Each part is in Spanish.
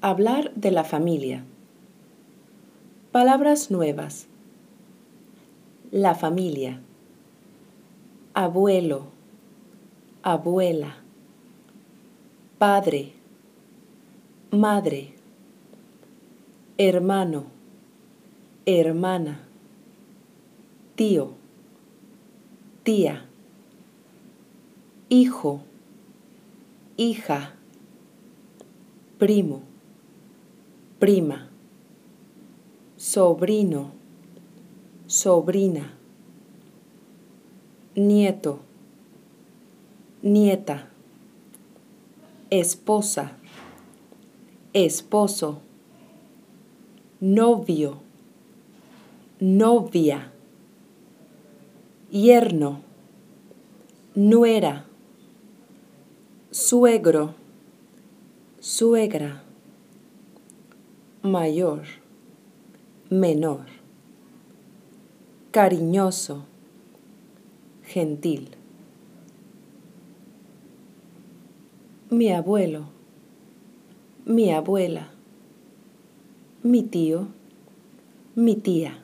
Hablar de la familia. Palabras nuevas. La familia. Abuelo. Abuela. Padre. Madre. Hermano. Hermana. Tío. Tía. Hijo. Hija. Primo. Prima. Sobrino. Sobrina. Nieto. Nieta. Esposa. Esposo. Novio. Novia. Yerno. Nuera. Suegro. Suegra. Mayor. Menor. Cariñoso. Gentil. Mi abuelo. Mi abuela. Mi tío. Mi tía.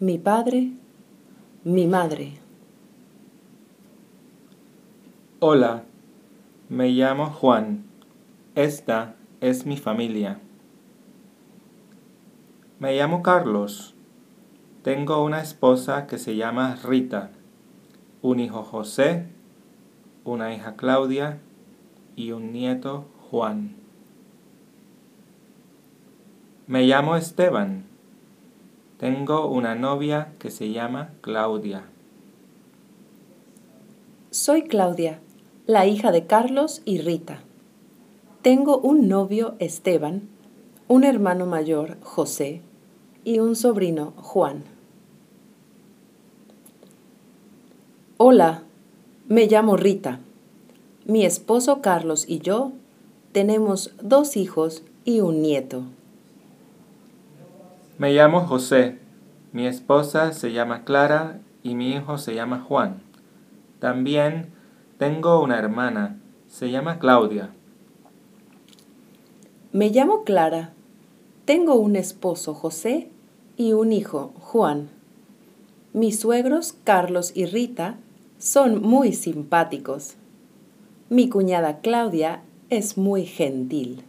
Mi padre. Mi madre. Hola, me llamo Juan. Esta es mi familia. Me llamo Carlos. Tengo una esposa que se llama Rita, un hijo José, una hija Claudia y un nieto Juan. Me llamo Esteban. Tengo una novia que se llama Claudia. Soy Claudia, la hija de Carlos y Rita. Tengo un novio Esteban, un hermano mayor José y un sobrino Juan. Hola, me llamo Rita. Mi esposo Carlos y yo tenemos dos hijos y un nieto. Me llamo José. Mi esposa se llama Clara y mi hijo se llama Juan. También tengo una hermana. Se llama Claudia. Me llamo Clara. Tengo un esposo José y un hijo Juan. Mis suegros Carlos y Rita son muy simpáticos. Mi cuñada Claudia es muy gentil.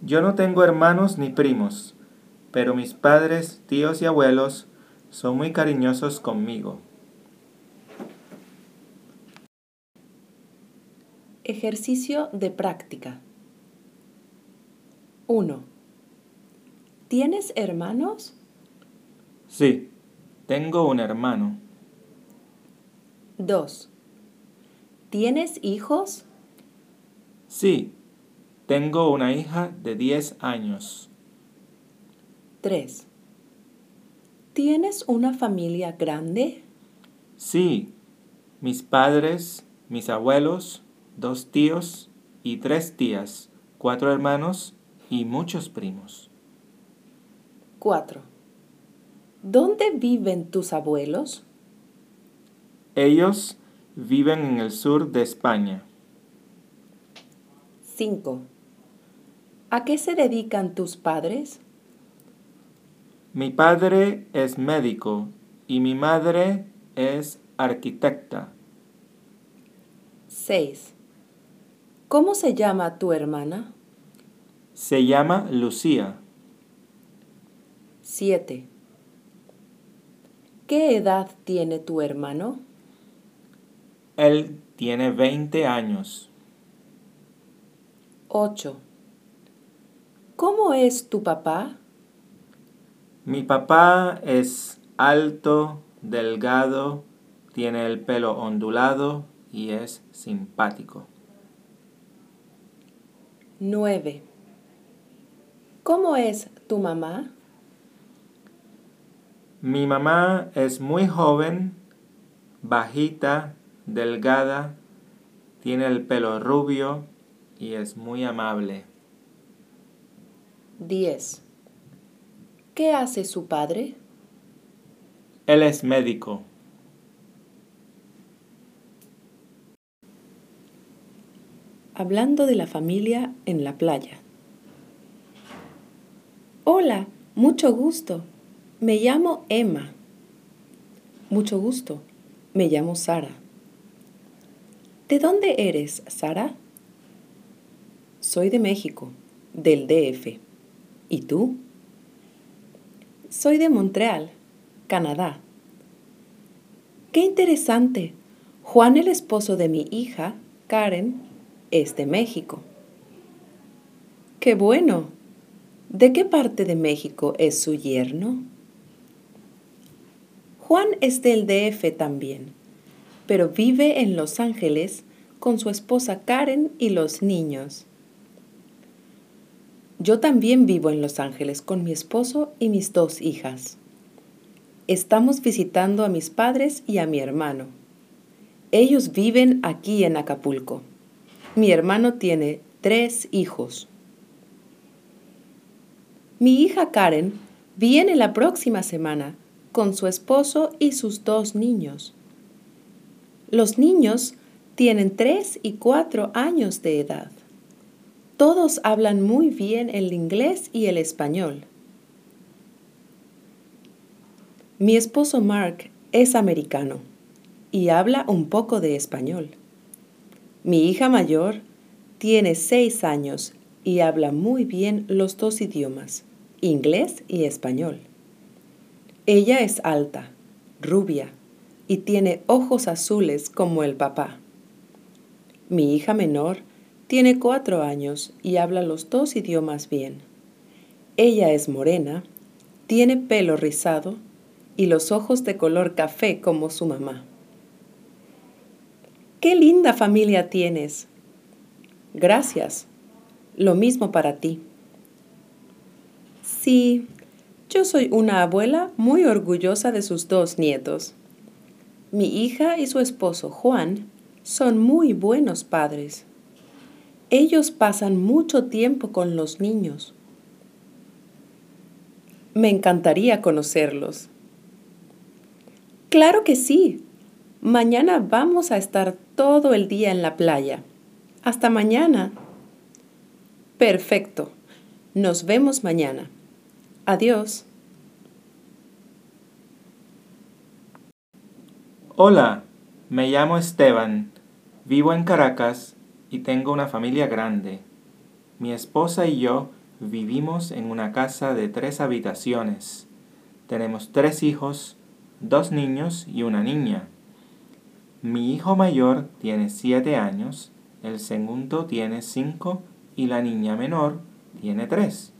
Yo no tengo hermanos ni primos, pero mis padres, tíos y abuelos son muy cariñosos conmigo. Ejercicio de práctica. 1. ¿Tienes hermanos? Sí, tengo un hermano. 2. ¿Tienes hijos? Sí, tengo una hija de 10 años. 3. ¿Tienes una familia grande? Sí, mis padres, mis abuelos, dos tíos y tres tías, cuatro hermanos y muchos primos. 4. ¿Dónde viven tus abuelos? Ellos viven en el sur de España. 5. ¿A qué se dedican tus padres? Mi padre es médico y mi madre es arquitecta. 6. ¿Cómo se llama tu hermana? Se llama Lucía. 7. ¿Qué edad tiene tu hermano? Él tiene 20 años. 8. ¿Cómo es tu papá? Mi papá es alto, delgado, tiene el pelo ondulado y es simpático. 9. ¿Cómo es tu mamá? Mi mamá es muy joven, bajita, delgada, tiene el pelo rubio y es muy amable. 10. ¿Qué hace su padre? Él es médico. hablando de la familia en la playa. Hola, mucho gusto. Me llamo Emma. Mucho gusto. Me llamo Sara. ¿De dónde eres, Sara? Soy de México, del DF. ¿Y tú? Soy de Montreal, Canadá. Qué interesante. Juan, el esposo de mi hija, Karen, es de México. Qué bueno. ¿De qué parte de México es su yerno? Juan es del DF también, pero vive en Los Ángeles con su esposa Karen y los niños. Yo también vivo en Los Ángeles con mi esposo y mis dos hijas. Estamos visitando a mis padres y a mi hermano. Ellos viven aquí en Acapulco. Mi hermano tiene tres hijos. Mi hija Karen viene la próxima semana con su esposo y sus dos niños. Los niños tienen tres y cuatro años de edad. Todos hablan muy bien el inglés y el español. Mi esposo Mark es americano y habla un poco de español. Mi hija mayor tiene seis años y habla muy bien los dos idiomas, inglés y español. Ella es alta, rubia y tiene ojos azules como el papá. Mi hija menor tiene cuatro años y habla los dos idiomas bien. Ella es morena, tiene pelo rizado y los ojos de color café como su mamá. ¡Qué linda familia tienes! Gracias. Lo mismo para ti. Sí, yo soy una abuela muy orgullosa de sus dos nietos. Mi hija y su esposo Juan son muy buenos padres. Ellos pasan mucho tiempo con los niños. Me encantaría conocerlos. Claro que sí. Mañana vamos a estar todo el día en la playa. Hasta mañana. Perfecto. Nos vemos mañana. Adiós. Hola, me llamo Esteban, vivo en Caracas y tengo una familia grande. Mi esposa y yo vivimos en una casa de tres habitaciones. Tenemos tres hijos, dos niños y una niña. Mi hijo mayor tiene siete años, el segundo tiene cinco y la niña menor tiene tres.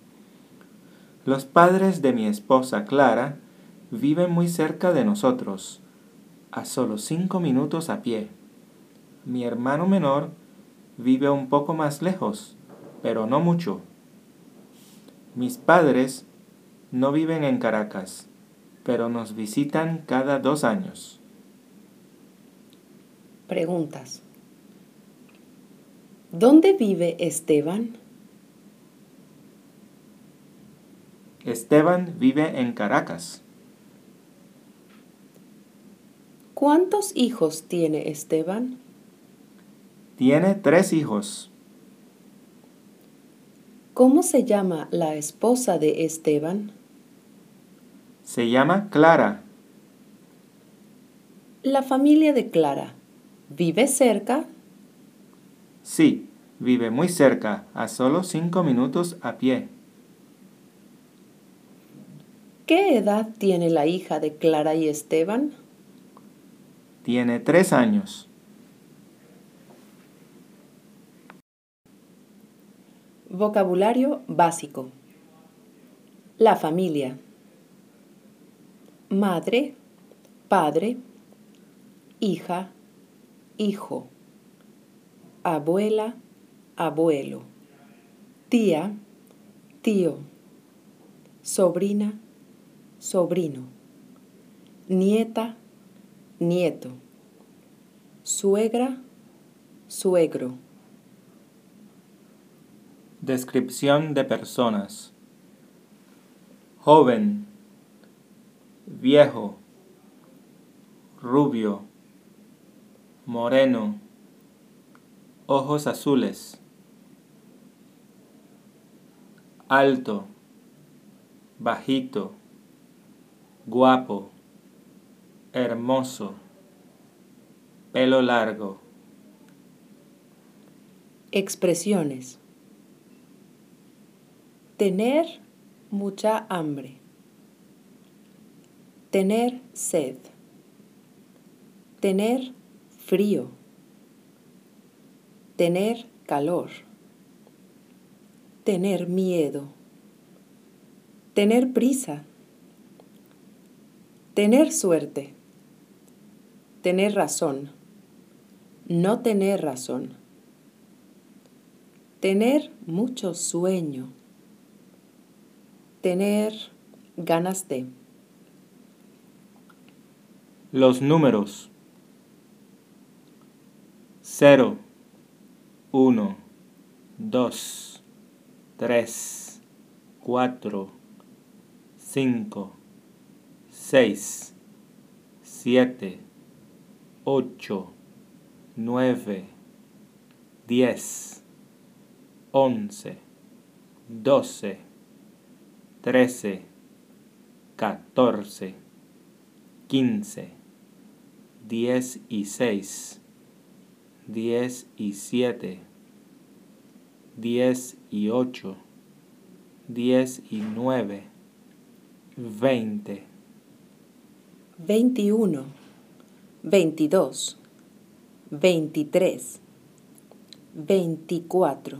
Los padres de mi esposa Clara viven muy cerca de nosotros, a solo cinco minutos a pie. Mi hermano menor vive un poco más lejos, pero no mucho. Mis padres no viven en Caracas, pero nos visitan cada dos años. Preguntas. ¿Dónde vive Esteban? Esteban vive en Caracas. ¿Cuántos hijos tiene Esteban? Tiene tres hijos. ¿Cómo se llama la esposa de Esteban? Se llama Clara. La familia de Clara vive cerca. Sí, vive muy cerca, a solo cinco minutos a pie. ¿Qué edad tiene la hija de Clara y Esteban? Tiene tres años. Vocabulario básico. La familia. Madre, padre, hija, hijo, abuela, abuelo, tía, tío, sobrina, sobrino, nieta, nieto, suegra, suegro. Descripción de personas. Joven, viejo, rubio, moreno, ojos azules, alto, bajito, guapo, hermoso, pelo largo. Expresiones. Tener mucha hambre. Tener sed. Tener frío. Tener calor. Tener miedo. Tener prisa. Tener suerte. Tener razón. No tener razón. Tener mucho sueño. Tener ganas de. Los números. 0, 1, 2, 3, 4, 5, 6, 7, 8, 9, 10, 11, 12, 13, 14, 15, 16, 17, 18, 19, 20, 21, 22, 23, 24,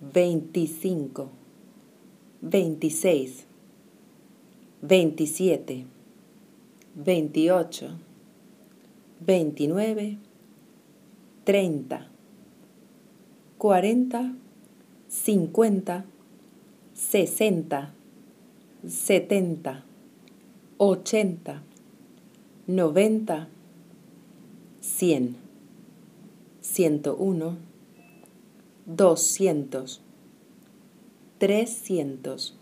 25, 26, 27, 28, 29, 30, 40, 50, 60, 70, 80, 90, 100, 101, 200, 300,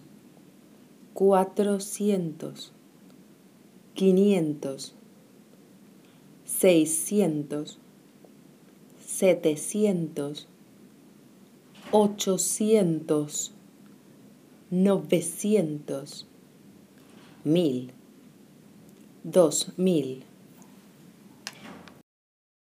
400, 500, 600, 700, 800, 900, 1000, 2000.